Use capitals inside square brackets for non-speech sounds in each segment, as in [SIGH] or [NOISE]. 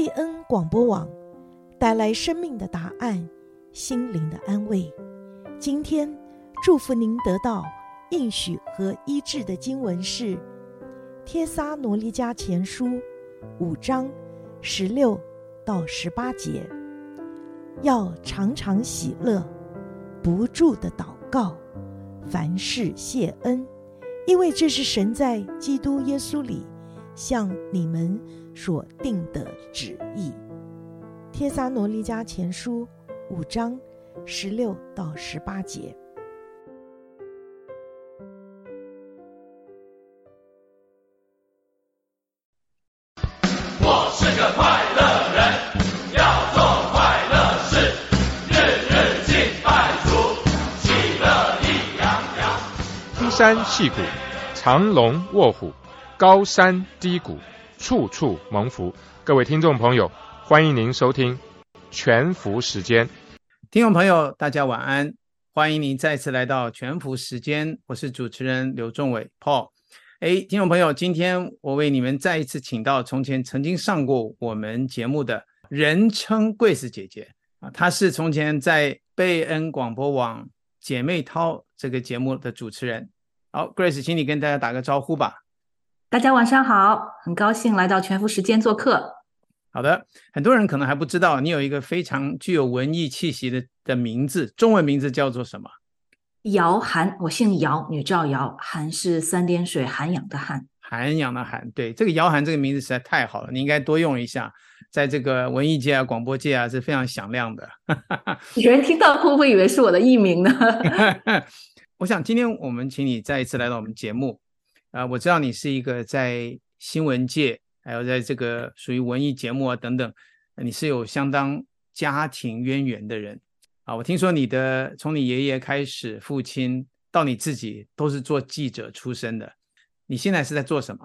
贝恩广播网带来生命的答案，心灵的安慰。今天祝福您得到应许和医治的经文是《帖撒罗尼迦前书》五章十六到十八节。要常常喜乐，不住的祷告，凡事谢恩，因为这是神在基督耶稣里向你们所定的旨意。帖撒罗尼迦前书五章十六到十八节。我是个快乐人，要做快乐事，日日敬拜主，喜乐意洋洋。登山矽谷，藏龙卧虎，高山低谷，处处蒙福。各位听众朋友，欢迎您收听全福时间。听众朋友，大家晚安，欢迎您再次来到全福时间，我是主持人刘仲伟 Paul。哎，听众朋友，今天我为你们再一次请到从前曾经上过我们节目的人称 Grace 姐姐啊，她是从前在贝恩广播网姐妹淘这个节目的主持人。好，Grace，请你跟大家打个招呼吧。大家晚上好，很高兴来到全福时间做客。好的，很多人可能还不知道，你有一个非常具有文艺气息的的名字，中文名字叫做什么？姚涵，我姓姚，女赵姚，涵是三点水涵养的涵，涵养的涵。对，这个姚涵这个名字实在太好了，你应该多用一下，在这个文艺界啊、广播界啊是非常响亮的。[LAUGHS] 有人听到会不会以为是我的艺名呢？[LAUGHS] 我想今天我们请你再一次来到我们节目，啊、我知道你是一个在新闻界。还有在这个属于文艺节目啊等等，你是有相当家庭渊源的人啊。我听说你的从你爷爷开始，父亲到你自己都是做记者出身的。你现在是在做什么？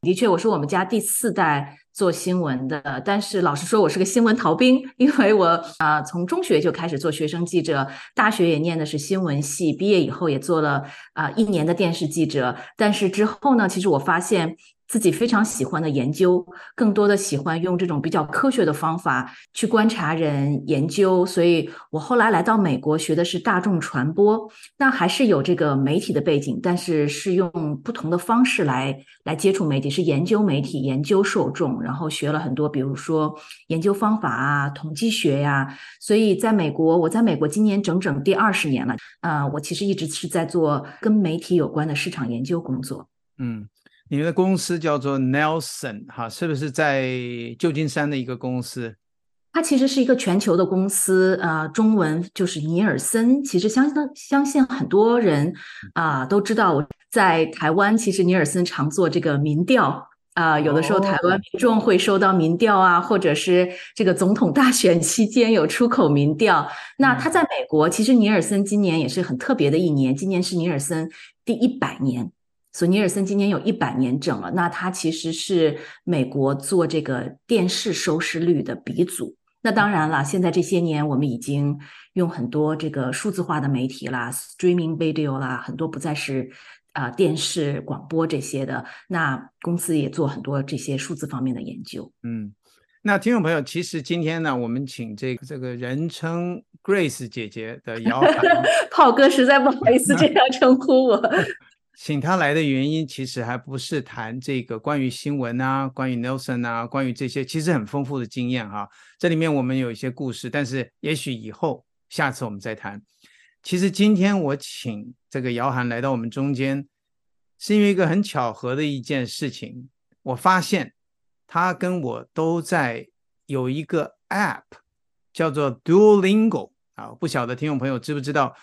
的确，我是我们家第四代做新闻的。但是老实说，我是个新闻逃兵，因为我啊、从中学就开始做学生记者，大学也念的是新闻系，毕业以后也做了啊、一年的电视记者。但是之后呢，其实我发现。自己非常喜欢的研究，更多的喜欢用这种比较科学的方法去观察人、研究，所以我后来来到美国学的是大众传播，那还是有这个媒体的背景，但是是用不同的方式来来接触媒体，是研究媒体、研究受众，然后学了很多，比如说研究方法啊、统计学呀、所以在美国，我在美国今年整整第二十年了，啊、我其实一直是在做跟媒体有关的市场研究工作。嗯。你们的公司叫做 Nelson 哈，是不是在旧金山的一个公司？它其实是一个全球的公司，呃，中文就是尼尔森。其实相当相信很多人啊、呃、都知道，我在台湾其实尼尔森常做这个民调啊、呃，有的时候台湾民众会收到民调啊，或者是这个总统大选期间有出口民调。那他在美国，其实尼尔森今年也是很特别的一年，今年是尼尔森第一百年。索尼尔森今年有一百年整了，那他其实是美国做这个电视收视率的鼻祖。那当然了，现在这些年我们已经用很多这个数字化的媒体啦，streaming video 啦，很多不再是啊、呃、电视广播这些的。那公司也做很多这些数字方面的研究。嗯，那听众朋友，其实今天呢，我们请这个这个人称 Grace 姐姐的姚涵，[LAUGHS] 炮哥实在不好意思这样称呼我。[LAUGHS] 请他来的原因，其实还不是谈这个关于新闻啊，关于 Nelson 啊，关于这些其实很丰富的经验哈。这里面我们有一些故事，但是也许以后下次我们再谈。其实今天我请这个姚涵来到我们中间，是因为一个很巧合的一件事情。我发现他跟我都在有一个 App 叫做 Duolingo 啊，不晓得听众朋友知不知道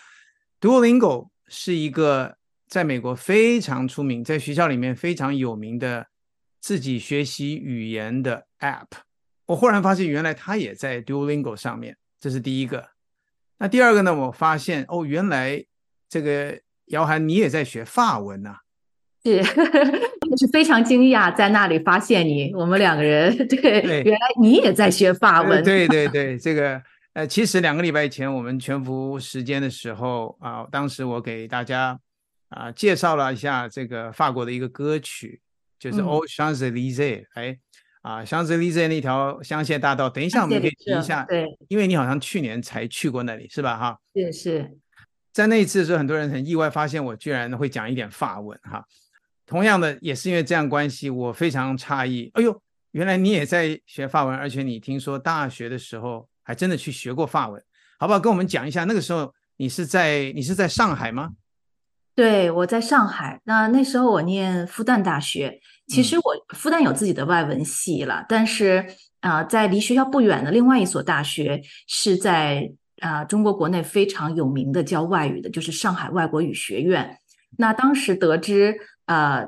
，Duolingo 是一个。在美国非常出名，在学校里面非常有名的自己学习语言的 App，我忽然发现原来他也在 Duolingo 上面，这是第一个。那第二个呢？我发现哦，原来这个姚涵你也在学法文呐、啊？是，[LAUGHS] 我是非常惊讶在那里发现你，我们两个人对，对，原来你也在学法文。对对对，这个呃，其实两个礼拜前我们全服时间的时候啊，当时我给大家。啊，介绍了一下这个法国的一个歌曲，就是《Champs-Élysées》。哎，啊，香榭丽舍那条香榭大道。等一下我们可以提一下，对，因为你好像去年才去过那里，是吧？哈，是是，在那一次的时候，很多人很意外发现我居然会讲一点法文，哈。同样的，也是因为这样关系，我非常诧异。哎呦，原来你也在学法文，而且你听说大学的时候还真的去学过法文，好不好？跟我们讲一下，那个时候你是在你是在上海吗？对，我在上海。那那时候我念复旦大学，其实我复旦有自己的外文系了，嗯、但是啊、呃，在离学校不远的另外一所大学是在啊、呃、中国国内非常有名的教外语的，就是上海外国语学院。那当时得知。呃，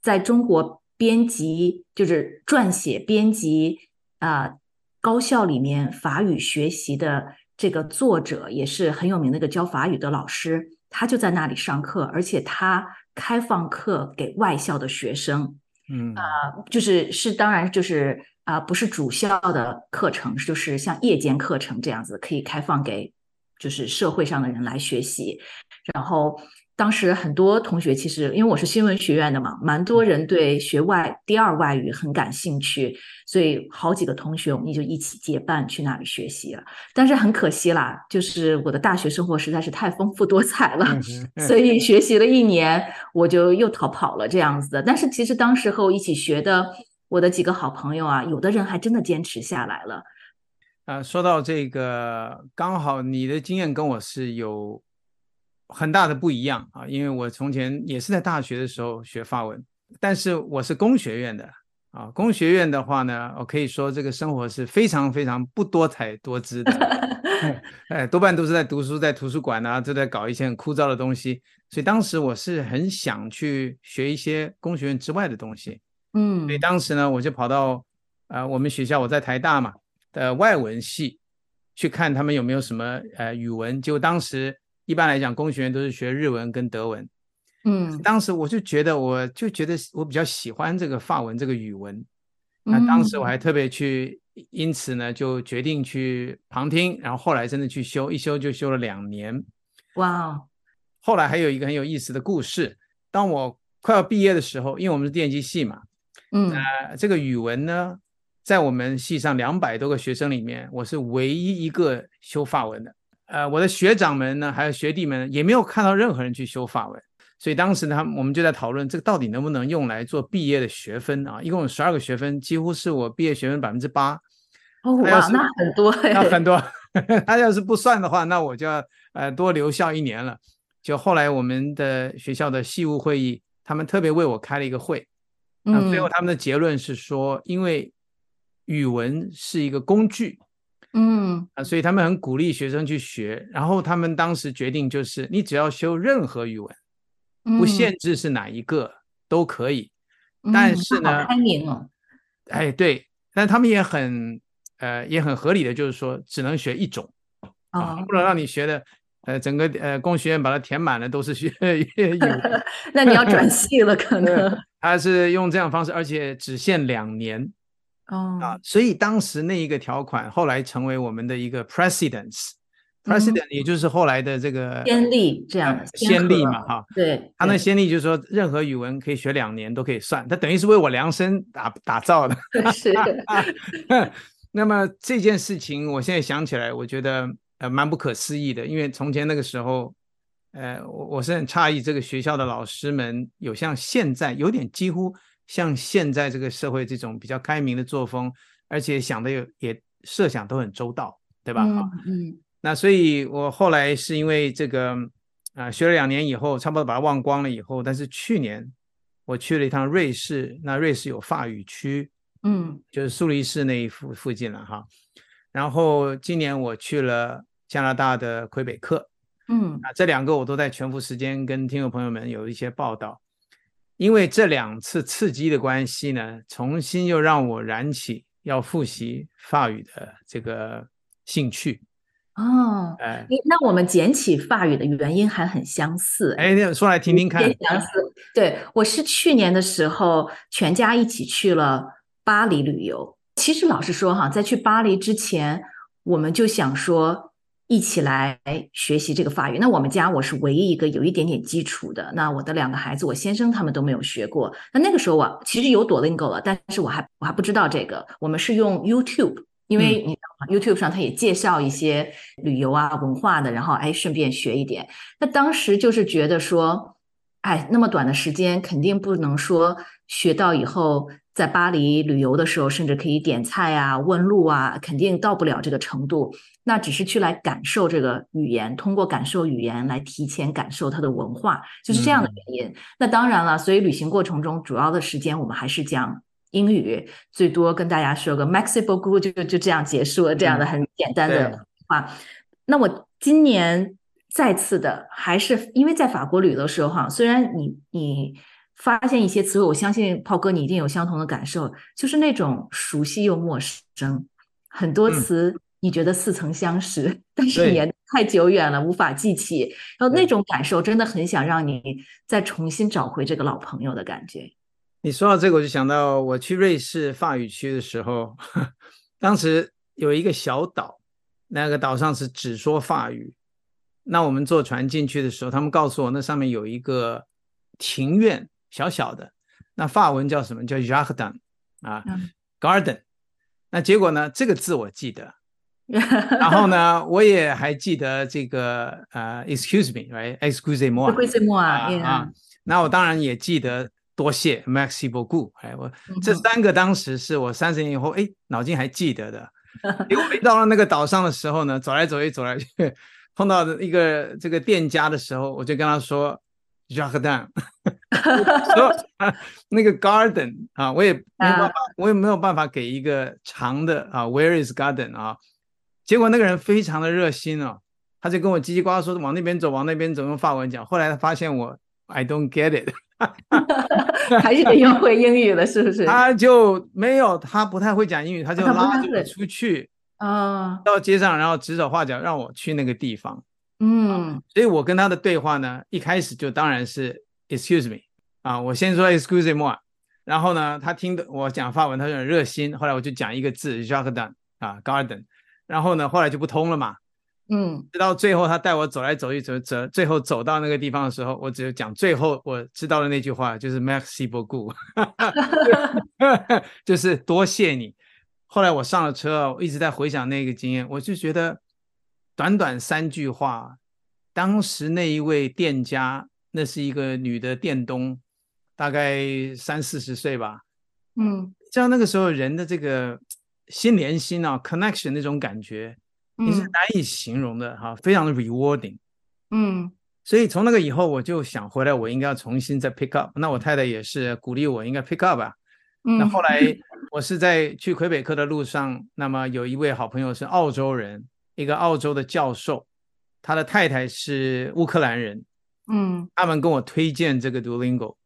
在中国编辑就是撰写编辑啊、呃，高校里面法语学习的这个作者也是很有名的一个教法语的老师，他就在那里上课，而且他开放课给外校的学生，嗯啊、呃，就是是当然就是啊、呃，不是主校的课程，就是像夜间课程这样子可以开放给就是社会上的人来学习，然后。当时很多同学其实，因为我是新闻学院的嘛，蛮多人对学外第二外语很感兴趣，所以好几个同学我们就一起结伴去那里学习了。但是很可惜啦，就是我的大学生活实在是太丰富多彩了，[LAUGHS] 所以学习了一年我就又逃跑了这样子的。但是其实当时和我一起学的我的几个好朋友啊，有的人还真的坚持下来了。啊，说到这个，刚好你的经验跟我是有。很大的不一样啊，因为我从前也是在大学的时候学法文，但是我是工学院的啊。工学院的话呢，我可以说这个生活是非常非常不多彩多姿的，[LAUGHS] 哎，多半都是在读书，在图书馆啊，都在搞一些很枯燥的东西。所以当时我是很想去学一些工学院之外的东西，嗯，所以当时呢，我就跑到呃我们学校，我在台大嘛的外文系去看他们有没有什么呃语文，就当时。一般来讲，工学院都是学日文跟德文。嗯，当时我就觉得，我就觉得我比较喜欢这个法文这个语文。那当时我还特别去，因此呢，就决定去旁听，然后后来真的去修，一修就修了两年。哇！后来还有一个很有意思的故事，当我快要毕业的时候，因为我们是电机系嘛，嗯，呃，这个语文呢，在我们系上两百多个学生里面，我是唯一一个修法文的。呃，我的学长们呢，还有学弟们也没有看到任何人去修法文，所以当时呢，我们就在讨论这个到底能不能用来做毕业的学分啊？一共有十二个学分，几乎是我毕业学分百分之八。哦，哇，那很多，[LAUGHS] 那很多。[LAUGHS] 他要是不算的话，那我就要呃多留校一年了。就后来我们的学校的系务会议，他们特别为我开了一个会，那最后他们的结论是说，因为语文是一个工具。嗯啊，所以他们很鼓励学生去学，然后他们当时决定就是，你只要修任何语文，不限制是哪一个都可以。嗯、但是呢，开明哦，哎对，但他们也很呃也很合理的，就是说只能学一种啊，哦、不能让你学的呃整个呃工学院把它填满了都是学粤语，[LAUGHS] 那你要转系了可能。[LAUGHS] 他是用这样方式，而且只限两年。哦啊，所以当时那一个条款后来成为我们的一个 precedence，precedent、嗯、也就是后来的这个先例这样的先例嘛哈。对，他那先例就是说，任何语文可以学两年都可以算，他等于是为我量身打打造的。[LAUGHS] 是的。那么这件事情，我现在想起来，我觉得呃蛮不可思议的，因为从前那个时候，呃，我我是很诧异这个学校的老师们有像现在有点几乎。像现在这个社会这种比较开明的作风，而且想的也也设想都很周到，对吧？嗯，嗯，那所以我后来是因为这个啊、呃，学了两年以后，差不多把它忘光了以后，但是去年我去了一趟瑞士，那瑞士有法语区，嗯，就是苏黎世那一附附近了哈。然后今年我去了加拿大的魁北克，嗯，啊，这两个我都在全福时间跟听众朋友们有一些报道。因为这两次刺激的关系呢，重新又让我燃起要复习法语的这个兴趣。哦，哎，那我们捡起法语的原因还很相似。哎，那说来听听看。相似。对，我是去年的时候全家一起去了巴黎旅游。其实老实说哈，在去巴黎之前，我们就想说。一起来学习这个法语。那我们家我是唯一一个有一点点基础的。那我的两个孩子，我先生他们都没有学过。那那个时候我其实有 Duolingo 了，但是我还我还不知道这个。我们是用 YouTube，因为你？YouTube 上他也介绍一些旅游啊、文化的，然后哎，顺便学一点。那当时就是觉得说，哎，那么短的时间，肯定不能说学到以后。在巴黎旅游的时候，甚至可以点菜啊、问路啊，肯定到不了这个程度。那只是去来感受这个语言，通过感受语言来提前感受它的文化，就是这样的原因。嗯、那当然了，所以旅行过程中主要的时间我们还是讲英语，最多跟大家说个 “Merci beaucoup” 就就这样结束了，这样的很简单的话。嗯、那我今年再次的还是因为在法国旅游的时候哈，虽然你你。发现一些词汇，我相信炮哥你一定有相同的感受，就是那种熟悉又陌生，很多词你觉得似曾相识，嗯、但是也太久远了，无法记起。然后那种感受真的很想让你再重新找回这个老朋友的感觉。你说到这个，我就想到我去瑞士法语区的时候，[LAUGHS] 当时有一个小岛，那个岛上是只说法语。那我们坐船进去的时候，他们告诉我那上面有一个庭院。小小的，那法文叫什么？叫 jardin 啊、嗯、，garden。那结果呢？这个字我记得，[LAUGHS] 然后呢，我也还记得这个呃，excuse me，right？excusez-moi，excusez-moi 啊。Yeah. 啊，那我当然也记得多谢，merci beaucoup。哎，我这三个当时是我三十年以后哎，脑筋还记得的。[LAUGHS] 结果到了那个岛上的时候呢，走来走去，走来去，碰到一个这个店家的时候，我就跟他说。Jardin，[LAUGHS] 说 [LAUGHS] 那个 garden 啊，我也没办法，我也没有办法给一个长的啊，Where is garden 啊？结果那个人非常的热心哦，他就跟我叽叽呱呱说往那边走，往那边走，用法文讲。后来他发现我 I don't get it，[LAUGHS] 还是得用会英语了，是不是？他就没有，他不太会讲英语，他就拉着我出去啊，到街上，然后指手画脚让我去那个地方。嗯，所以我跟他的对话呢，一开始就当然是 excuse me 啊，我先说 excusez-moi，然后呢，他听的我讲法文，他就很热心，后来我就讲一个字 jardin 啊 garden，然后呢，后来就不通了嘛，嗯，直到最后他带我走来走去走走，最后走到那个地方的时候，我只有讲最后我知道的那句话就是 merci beaucoup，[LAUGHS] 就是多谢你。后来我上了车，我一直在回想那个经验，我就觉得。短短三句话，当时那一位店家，那是一个女的店东，大概三四十岁吧。嗯，像那个时候人的这个心连心啊，connection 那种感觉，你是难以形容的哈，嗯、非常的 rewarding。嗯，所以从那个以后，我就想回来，我应该要重新再 pick up。那我太太也是鼓励我应该 pick up 啊。嗯，那后来我是在去魁北克的路上，那么有一位好朋友是澳洲人。一个澳洲的教授，他的太太是乌克兰人，嗯，他们跟我推荐这个 Duolingo，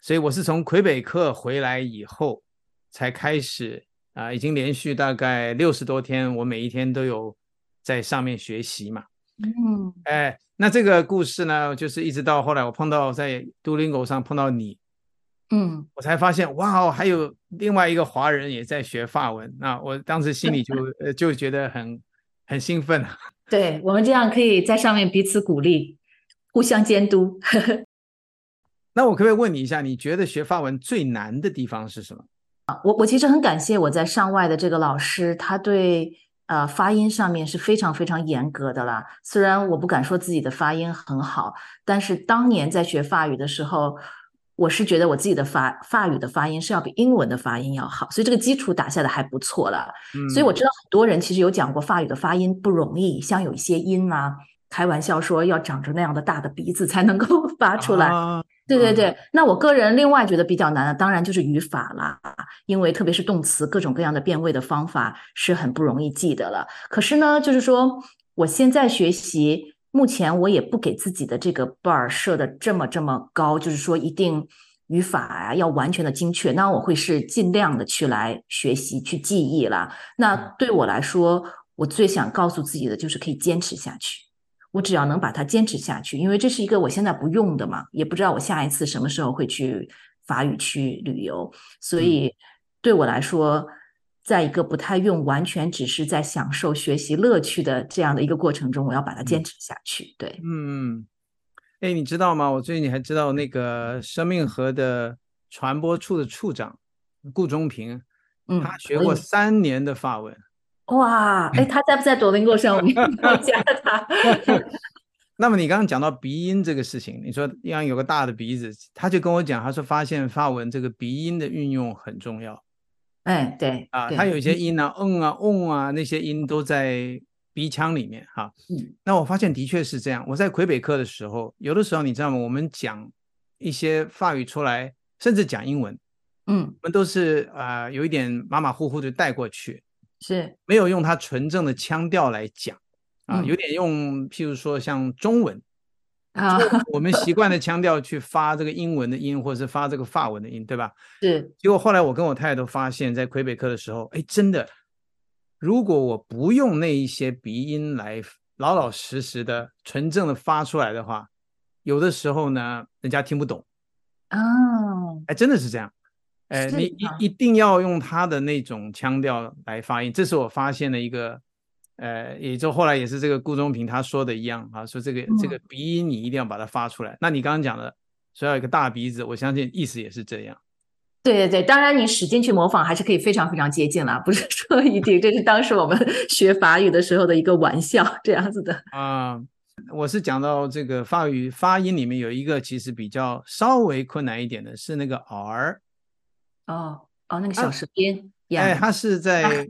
所以我是从魁北克回来以后才开始啊、呃，已经连续大概六十多天，我每一天都有在上面学习嘛，嗯，哎，那这个故事呢，就是一直到后来我碰到在 Duolingo 上碰到你，嗯，我才发现哇哦，还有另外一个华人也在学法文，那我当时心里就 [LAUGHS] 呃就觉得很。很兴奋啊！[LAUGHS] 对，我们这样可以在上面彼此鼓励，互相监督。[LAUGHS] 那我可不可以问你一下，你觉得学法文最难的地方是什么？我我其实很感谢我在上外的这个老师，他对呃发音上面是非常非常严格的啦。虽然我不敢说自己的发音很好，但是当年在学法语的时候。我是觉得我自己的法法语的发音是要比英文的发音要好，所以这个基础打下的还不错了。嗯，所以我知道很多人其实有讲过法语的发音不容易，像有一些音啊，开玩笑说要长着那样的大的鼻子才能够 [LAUGHS] 发出来。啊，对对对，那我个人另外觉得比较难的，当然就是语法啦，因为特别是动词各种各样的变位的方法是很不容易记得了。可是呢，就是说我现在学习。目前我也不给自己的这个 bar 设的这么这么高，就是说一定语法啊要完全的精确。那我会是尽量的去来学习去记忆啦。那对我来说，我最想告诉自己的就是可以坚持下去。我只要能把它坚持下去，因为这是一个我现在不用的嘛，也不知道我下一次什么时候会去法语区旅游，所以对我来说，在一个不太用，完全只是在享受学习乐趣的这样的一个过程中，我要把它坚持下去。对，嗯，哎，你知道吗？我最近还知道那个生命河的传播处的处长顾中平，嗯，他学过三年的法文。哇，哎，他在不在 Duolingo 上？我们加他。[LAUGHS] 那么你刚刚讲到鼻音这个事情，你说要有个大的鼻子，他就跟我讲，他说发现法文这个鼻音的运用很重要。哎，对啊，它有一些音啊，嗯啊，嗯啊，那些音都在鼻腔里面哈。嗯，那我发现的确是这样。我在魁北克的时候，有的时候你知道吗？我们讲一些法语出来，甚至讲英文，嗯，我们都是啊、呃，有一点马马虎虎的带过去，是没有用它纯正的腔调来讲啊，嗯、有点用，譬如说像中文。啊，我们习惯的腔 [LAUGHS] 调去发这个英文的音，或者是发这个法文的音，对吧？是。结果后来我跟我太太都发现，在魁北克的时候，哎，真的，如果我不用那一些鼻音来老老实实的、纯正的发出来的话，有的时候呢，人家听不懂。哦，哎，真的是这样。哎，你一一定要用他的那种腔调来发音，这是我发现的一个。呃，也就后来也是这个顾中平他说的一样啊，说这个、嗯、这个鼻音你一定要把它发出来。那你刚刚讲的说要有一个大鼻子，我相信意思也是这样。对对对，当然你使劲去模仿还是可以非常非常接近了，不是说一定。这是当时我们 [LAUGHS] 学法语的时候的一个玩笑，这样子的啊、呃。我是讲到这个法语发音里面有一个其实比较稍微困难一点的是那个 R。哦哦，那个小舌边。啊哎，他是在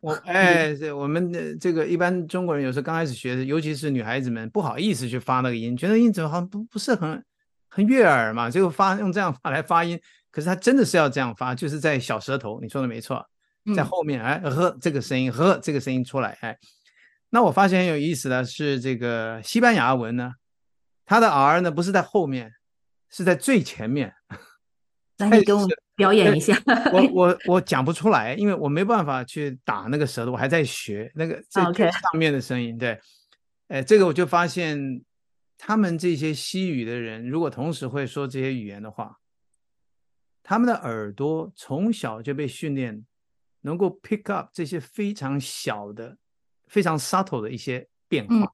我哎，这我们的这个一般中国人有时候刚开始学，尤其是女孩子们不好意思去发那个音，觉得音怎么好像不不是很很悦耳嘛，结果发用这样发来发音，可是他真的是要这样发，就是在小舌头，你说的没错，在后面哎呵这个声音呵这个声音出来哎，那我发现很有意思的是这个西班牙文呢，它的 R 呢不是在后面，是在最前面。那 [LAUGHS] 你给我表演一下。我 [LAUGHS] 我我讲不出来，因为我没办法去打那个舌头，我还在学那个上面的声音。对，哎，这个我就发现，他们这些西语的人，如果同时会说这些语言的话，他们的耳朵从小就被训练，能够 pick up 这些非常小的、非常 subtle 的一些变化。嗯、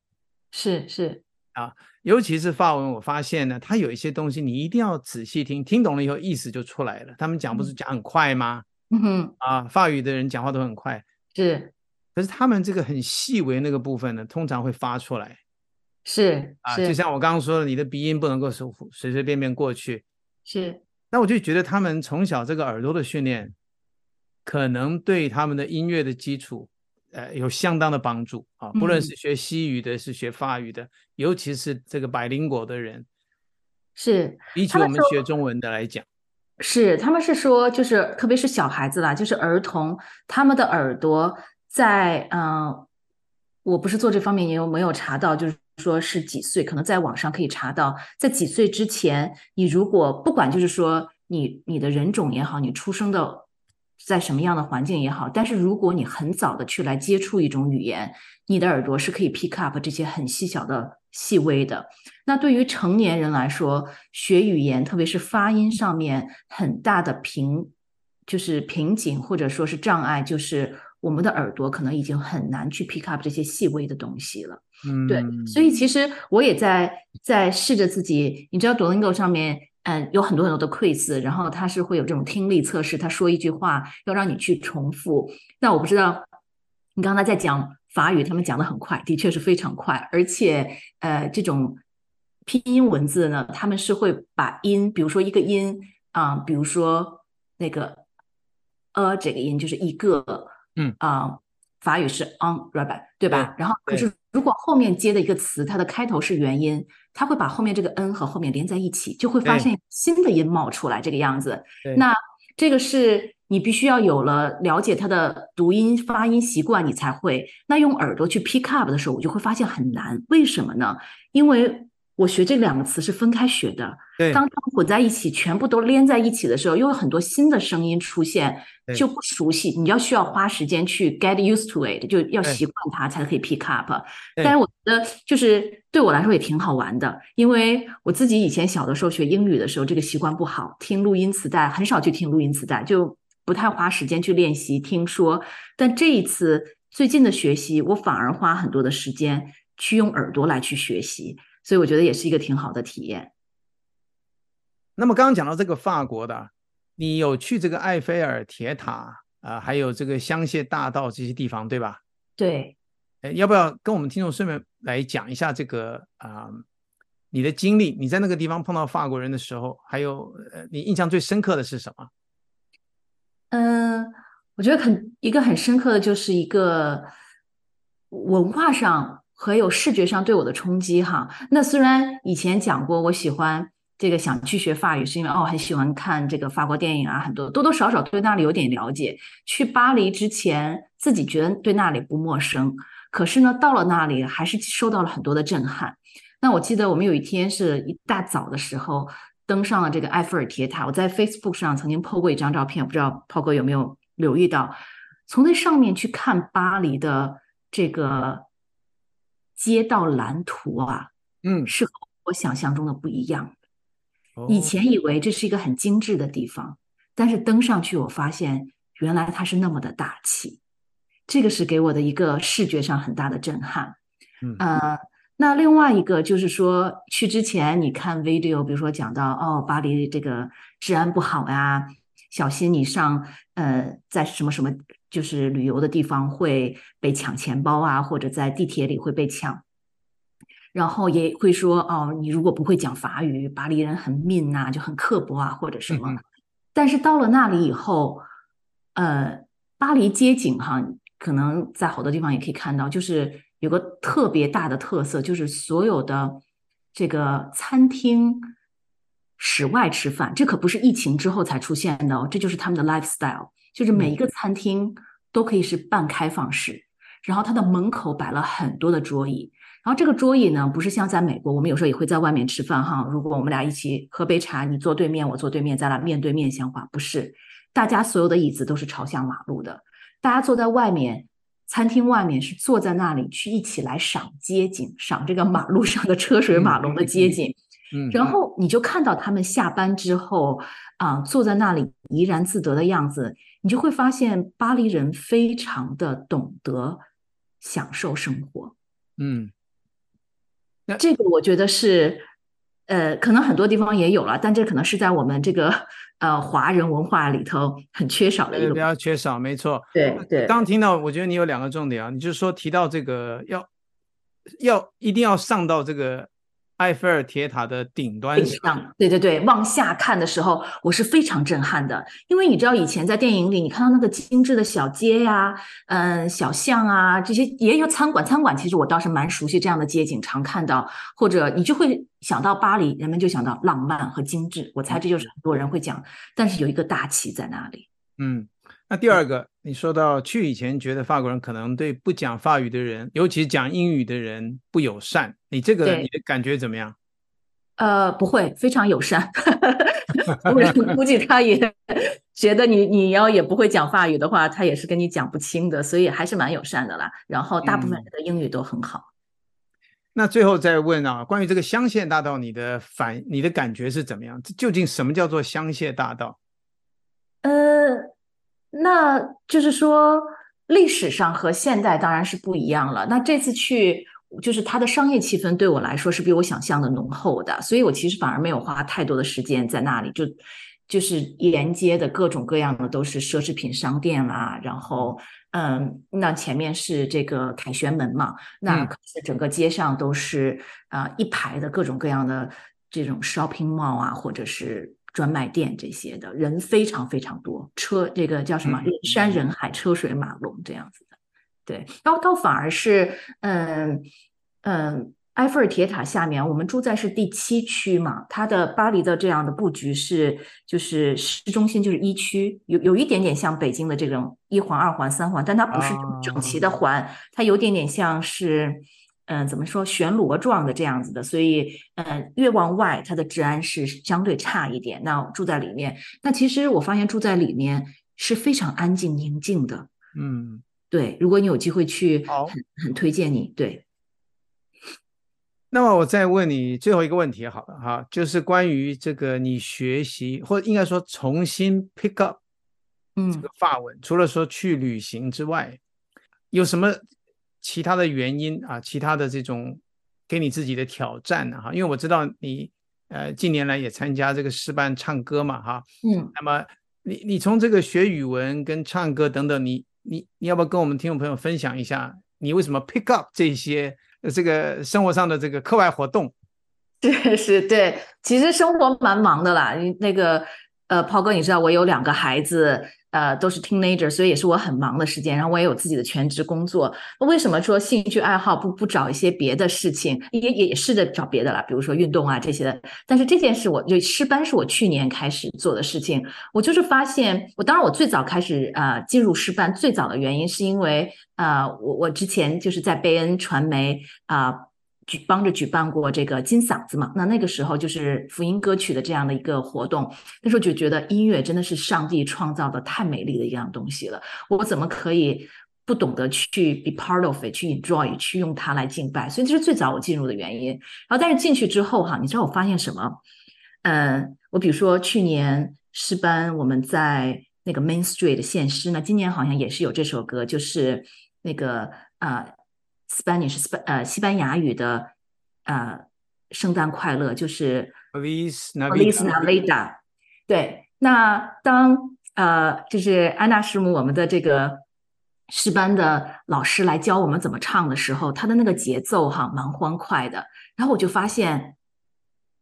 是是啊。尤其是法文，我发现呢，它有一些东西你一定要仔细听，听懂了以后意思就出来了。他们讲不是讲很快吗？嗯哼，啊，法语的人讲话都很快，是。可是他们这个很细微那个部分呢，通常会发出来。是啊，就像我刚刚说的，你的鼻音不能够随随随便便过去。是。那我就觉得他们从小这个耳朵的训练，可能对他们的音乐的基础。呃，有相当的帮助啊！不论是学西语的，嗯、是学法语的，尤其是这个 bilingual 的人，是比起我们学中文的来讲，是他们是说，就是特别是小孩子啦，就是儿童，他们的耳朵在嗯、呃，我不是做这方面，也有没有查到，就是说是几岁，可能在网上可以查到，在几岁之前，你如果不管就是说你你的人种也好，你出生的。在什么样的环境也好，但是如果你很早的去来接触一种语言，你的耳朵是可以 pick up 这些很细小的、细微的。那对于成年人来说，学语言，特别是发音上面很大的瓶，就是瓶颈或者说是障碍，就是我们的耳朵可能已经很难去 pick up 这些细微的东西了。嗯，对，所以其实我也在在试着自己，你知道，Duolingo 上面。嗯，有很多很多的 quiz，然后他是会有这种听力测试。他说一句话，要让你去重复。那我不知道，你刚才在讲法语，他们讲的很快，的确是非常快。而且，呃，这种拼音文字呢，他们是会把音，比如说一个音啊、呃，比如说那个呃，这个音就是一个，嗯啊、呃，法语是 on rabbit，对吧？对，然后可是如果后面接的一个词，它的开头是元音。它会把后面这个 n 和后面连在一起，就会发现新的音冒出来，这个样子。那这个是你必须要有了了解它的读音发音习惯，你才会。那用耳朵去 pick up 的时候，我就会发现很难。为什么呢？因为我学这两个词是分开学的，当它们混在一起，全部都连在一起的时候，又有很多新的声音出现，就不熟悉。你要需要花时间去 get used to it，就要习惯它才可以 pick up。但是我觉得，就是对我来说也挺好玩的，因为我自己以前小的时候学英语的时候，这个习惯不好，听录音磁带很少去听录音磁带，就不太花时间去练习听说。但这一次最近的学习，我反而花很多的时间去用耳朵来去学习，所以我觉得也是一个挺好的体验。那么刚刚讲到这个法国的，你有去这个埃菲尔铁塔啊、呃，还有这个香榭大道这些地方，对吧？对。哎，要不要跟我们听众顺便来讲一下这个啊、呃，你的经历？你在那个地方碰到法国人的时候，还有呃，你印象最深刻的是什么？嗯，我觉得很一个很深刻的就是一个文化上和有视觉上对我的冲击哈。那虽然以前讲过，我喜欢。这个想去学法语，是因为哦，很喜欢看这个法国电影啊，很多多多少少对那里有点了解。去巴黎之前，自己觉得对那里不陌生，可是呢，到了那里还是受到了很多的震撼。那我记得我们有一天是一大早的时候登上了这个埃菲尔铁塔，我在 Facebook 上曾经 po 过一张照片，不知道 po 哥有没有留意到？从那上面去看巴黎的这个街道蓝图啊，嗯，是和我想象中的不一样。以前以为这是一个很精致的地方，但是登上去我发现原来它是那么的大气，这个是给我的一个视觉上很大的震撼。嗯，呃，那另外一个就是说去之前你看 video，比如说讲到哦，巴黎这个治安不好呀，小心你上呃在什么什么就是旅游的地方会被抢钱包啊，或者在地铁里会被抢。然后也会说哦，你如果不会讲法语，巴黎人很 mean 呐，就很刻薄啊，或者什么。嗯、但是到了那里以后，呃，巴黎街景哈，可能在好多地方也可以看到，就是有个特别大的特色，就是所有的这个餐厅室外吃饭，这可不是疫情之后才出现的哦，这就是他们的 lifestyle，就是每一个餐厅都可以是半开放式，嗯、然后它的门口摆了很多的桌椅。然后这个桌椅呢，不是像在美国，我们有时候也会在外面吃饭哈。如果我们俩一起喝杯茶，你坐对面，我坐对面，咱俩面对面相话，不是，大家所有的椅子都是朝向马路的，大家坐在外面，餐厅外面是坐在那里去一起来赏街景，赏这个马路上的车水马龙的街景。嗯，然后你就看到他们下班之后啊，坐在那里怡然自得的样子，你就会发现巴黎人非常的懂得享受生活。嗯。那这个我觉得是，呃，可能很多地方也有了，但这可能是在我们这个呃华人文化里头很缺少的一个，比较缺少，没错。对对。刚听到，我觉得你有两个重点啊，你就是说提到这个要要一定要上到这个。埃菲尔铁塔的顶端上，对对对，往下看的时候，我是非常震撼的，因为你知道以前在电影里，你看到那个精致的小街呀、啊，嗯，小巷啊，这些也有餐馆，餐馆其实我倒是蛮熟悉这样的街景，常看到，或者你就会想到巴黎，人们就想到浪漫和精致，我猜这就是很多人会讲，但是有一个大旗在那里，嗯。那第二个，你说到去以前觉得法国人可能对不讲法语的人，尤其讲英语的人不友善，你这个你的感觉怎么样？呃，不会，非常友善。[LAUGHS] 我 [LAUGHS] 估计他也觉得你你要也不会讲法语的话，他也是跟你讲不清的，所以还是蛮友善的啦。然后大部分人的英语都很好。嗯。那最后再问啊，关于这个香榭大道，你的反你的感觉是怎么样？究竟什么叫做香榭大道？呃。那就是说，历史上和现代当然是不一样了。那这次去，就是它的商业气氛对我来说是比我想象的浓厚的，所以我其实反而没有花太多的时间在那里，就就是沿街的各种各样的都是奢侈品商店啦，然后嗯，那前面是这个凯旋门嘛，那可是整个街上都是啊、呃、一排的各种各样的这种 shopping mall 啊，或者是。专卖店这些的人非常非常多，车这个叫什么？人山人海，车水马龙这样子的。对，然后倒反而是，嗯嗯，埃菲尔铁塔下面，我们住在是第七区嘛，它的巴黎的这样的布局是，就是市中心就是一区，有有一点点像北京的这种一环、二环、三环，但它不是整齐的环，它有点点像是。嗯、呃，怎么说旋螺状的这样子的，所以，嗯、呃，越往外它的治安是相对差一点。那住在里面，那其实我发现住在里面是非常安静宁静的。嗯，对，如果你有机会去，很很推荐你。对。那么我再问你最后一个问题好了哈，就是关于这个你学习或者应该说重新 pick up 嗯，这个法文，除了说去旅行之外，有什么其他的原因啊？其他的这种给你自己的挑战呢？哈，因为我知道你呃近年来也参加这个诗班唱歌嘛，哈，嗯，那么你你从这个学语文跟唱歌等等，你你你要不要跟我们听众朋友分享一下，你为什么 pick up 这些这个生活上的这个课外活动？[LAUGHS] 是是，对，其实生活蛮忙的啦。那个呃，Paul 哥，你知道我有两个孩子，呃，都是 teenager，所以也是我很忙的时间。然后我也有自己的全职工作。那为什么说兴趣爱好不不找一些别的事情？也也试着找别的了，比如说运动啊这些的。但是这件事我，就诗班是我去年开始做的事情。我就是发现，我当然我最早开始呃进入诗班，最早的原因是因为呃我我之前就是在贝恩传媒啊。举帮着举办过这个金嗓子嘛，那那个时候就是福音歌曲的这样的一个活动，那时候就觉得音乐真的是上帝创造的太美丽的一样东西了，我怎么可以不懂得去 be part of it，去 enjoy，去用它来敬拜？所以这是最早我进入的原因。然后但是进去之后哈，你知道我发现什么？嗯，我比如说去年诗班我们在那个 Main Street 献诗那，今年好像也是有这首歌，就是那个呃。Spanish 是呃西班牙语的呃圣诞快乐，就是 Feliz Navidad。对，那当呃就是安娜师母我们的这个诗班的老师来教我们怎么唱的时候，他的那个节奏哈蛮欢快的。然后我就发现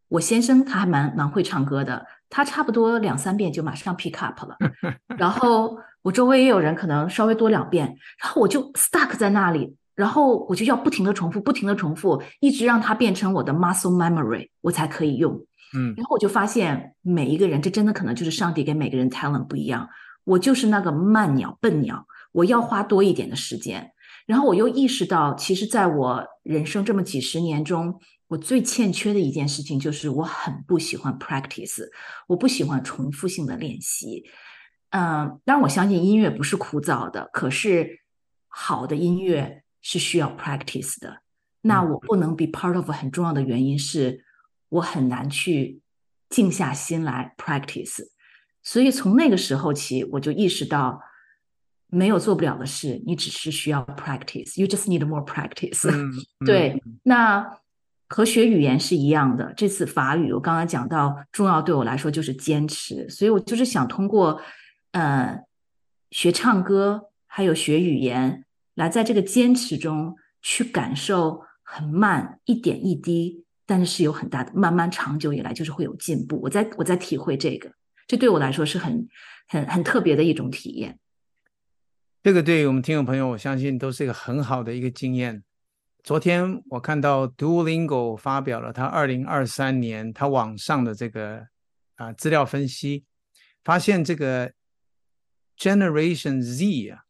我先生他还蛮蛮会唱歌的，他差不多两三遍就马上 pick up 了。[LAUGHS] 然后我周围也有人可能稍微多两遍，然后我就 stuck 在那里。然后我就要不停的重复，不停的重复，一直让它变成我的 muscle memory，我才可以用。嗯，然后我就发现每一个人，这真的可能就是上帝给每个人 talent 不一样。我就是那个慢鸟、笨鸟，我要花多一点的时间。然后我又意识到，其实在我人生这么几十年中，我最欠缺的一件事情就是我很不喜欢 practice，我不喜欢重复性的练习。嗯，当然我相信音乐不是枯燥的，可是好的音乐。是需要 practice 的，那我不能 be part of 很重要的原因是我很难去静下心来 practice，所以从那个时候起，我就意识到没有做不了的事，你只是需要 practice，you just need more practice。[LAUGHS] 嗯，对，那和学语言是一样的。这次法语，我刚刚讲到重要对我来说就是坚持，所以我就是想通过呃学唱歌，还有学语言。来，在这个坚持中去感受很慢，一点一滴，但是是有很大的慢慢长久以来就是会有进步。我在我在体会这个，这对我来说是很很很特别的一种体验。这个对于我们听众朋友，我相信都是一个很好的一个经验。昨天我看到 Duolingo 发表了他二零二三年他网上的这个啊资料分析，发现这个 Generation Z 啊。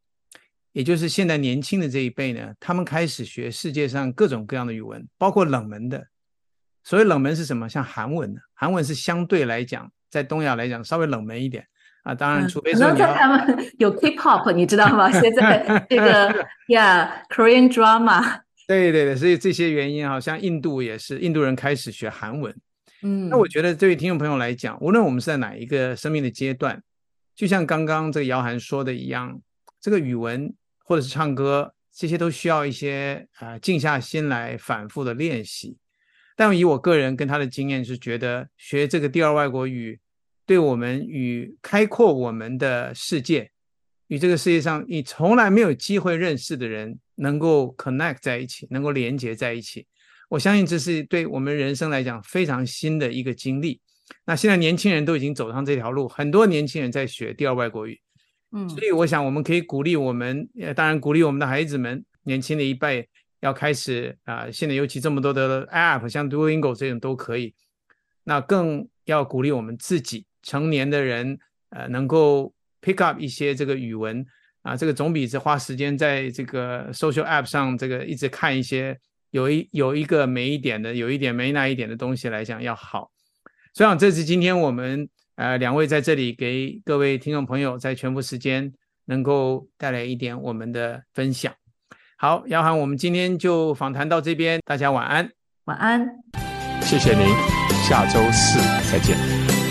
也就是现在年轻的这一辈呢，他们开始学世界上各种各样的语文，包括冷门的。所谓冷门是什么？像韩文，韩文是相对来讲，在东亚来讲稍微冷门一点啊。当然，除非说你要、嗯、他们有 K-pop，你知道吗？现在这个 [LAUGHS] 呀、yeah，Korean drama。对对对，所以这些原因，好像印度也是，印度人开始学韩文。嗯，那我觉得，对于听众朋友来讲，无论我们是在哪一个生命的阶段，就像刚刚这个姚涵说的一样，这个语文。或者是唱歌，这些都需要一些啊、呃、静下心来反复的练习。但以我个人跟他的经验是觉得，学这个第二外国语，对我们与开阔我们的世界，与这个世界上你从来没有机会认识的人，能够 connect 在一起，能够连接在一起。我相信这是对我们人生来讲非常新的一个经历。那现在年轻人都已经走上这条路，很多年轻人在学第二外国语。嗯，所以我想，我们可以鼓励我们，呃，当然鼓励我们的孩子们，年轻的一辈要开始啊、现在尤其这么多的 App，像 Duolingo 这种都可以。那更要鼓励我们自己成年的人，呃，能够 pick up 一些这个语文啊，这个总比是花时间在这个 social app 上这个一直看一些有一有一个没一点的，有一点没那一点的东西来讲要好。所以，这是今天我们。呃，两位在这里给各位听众朋友在全部时间能够带来一点我们的分享。好，姚涵，我们今天就访谈到这边，大家晚安，晚安，谢谢您，下周四再见。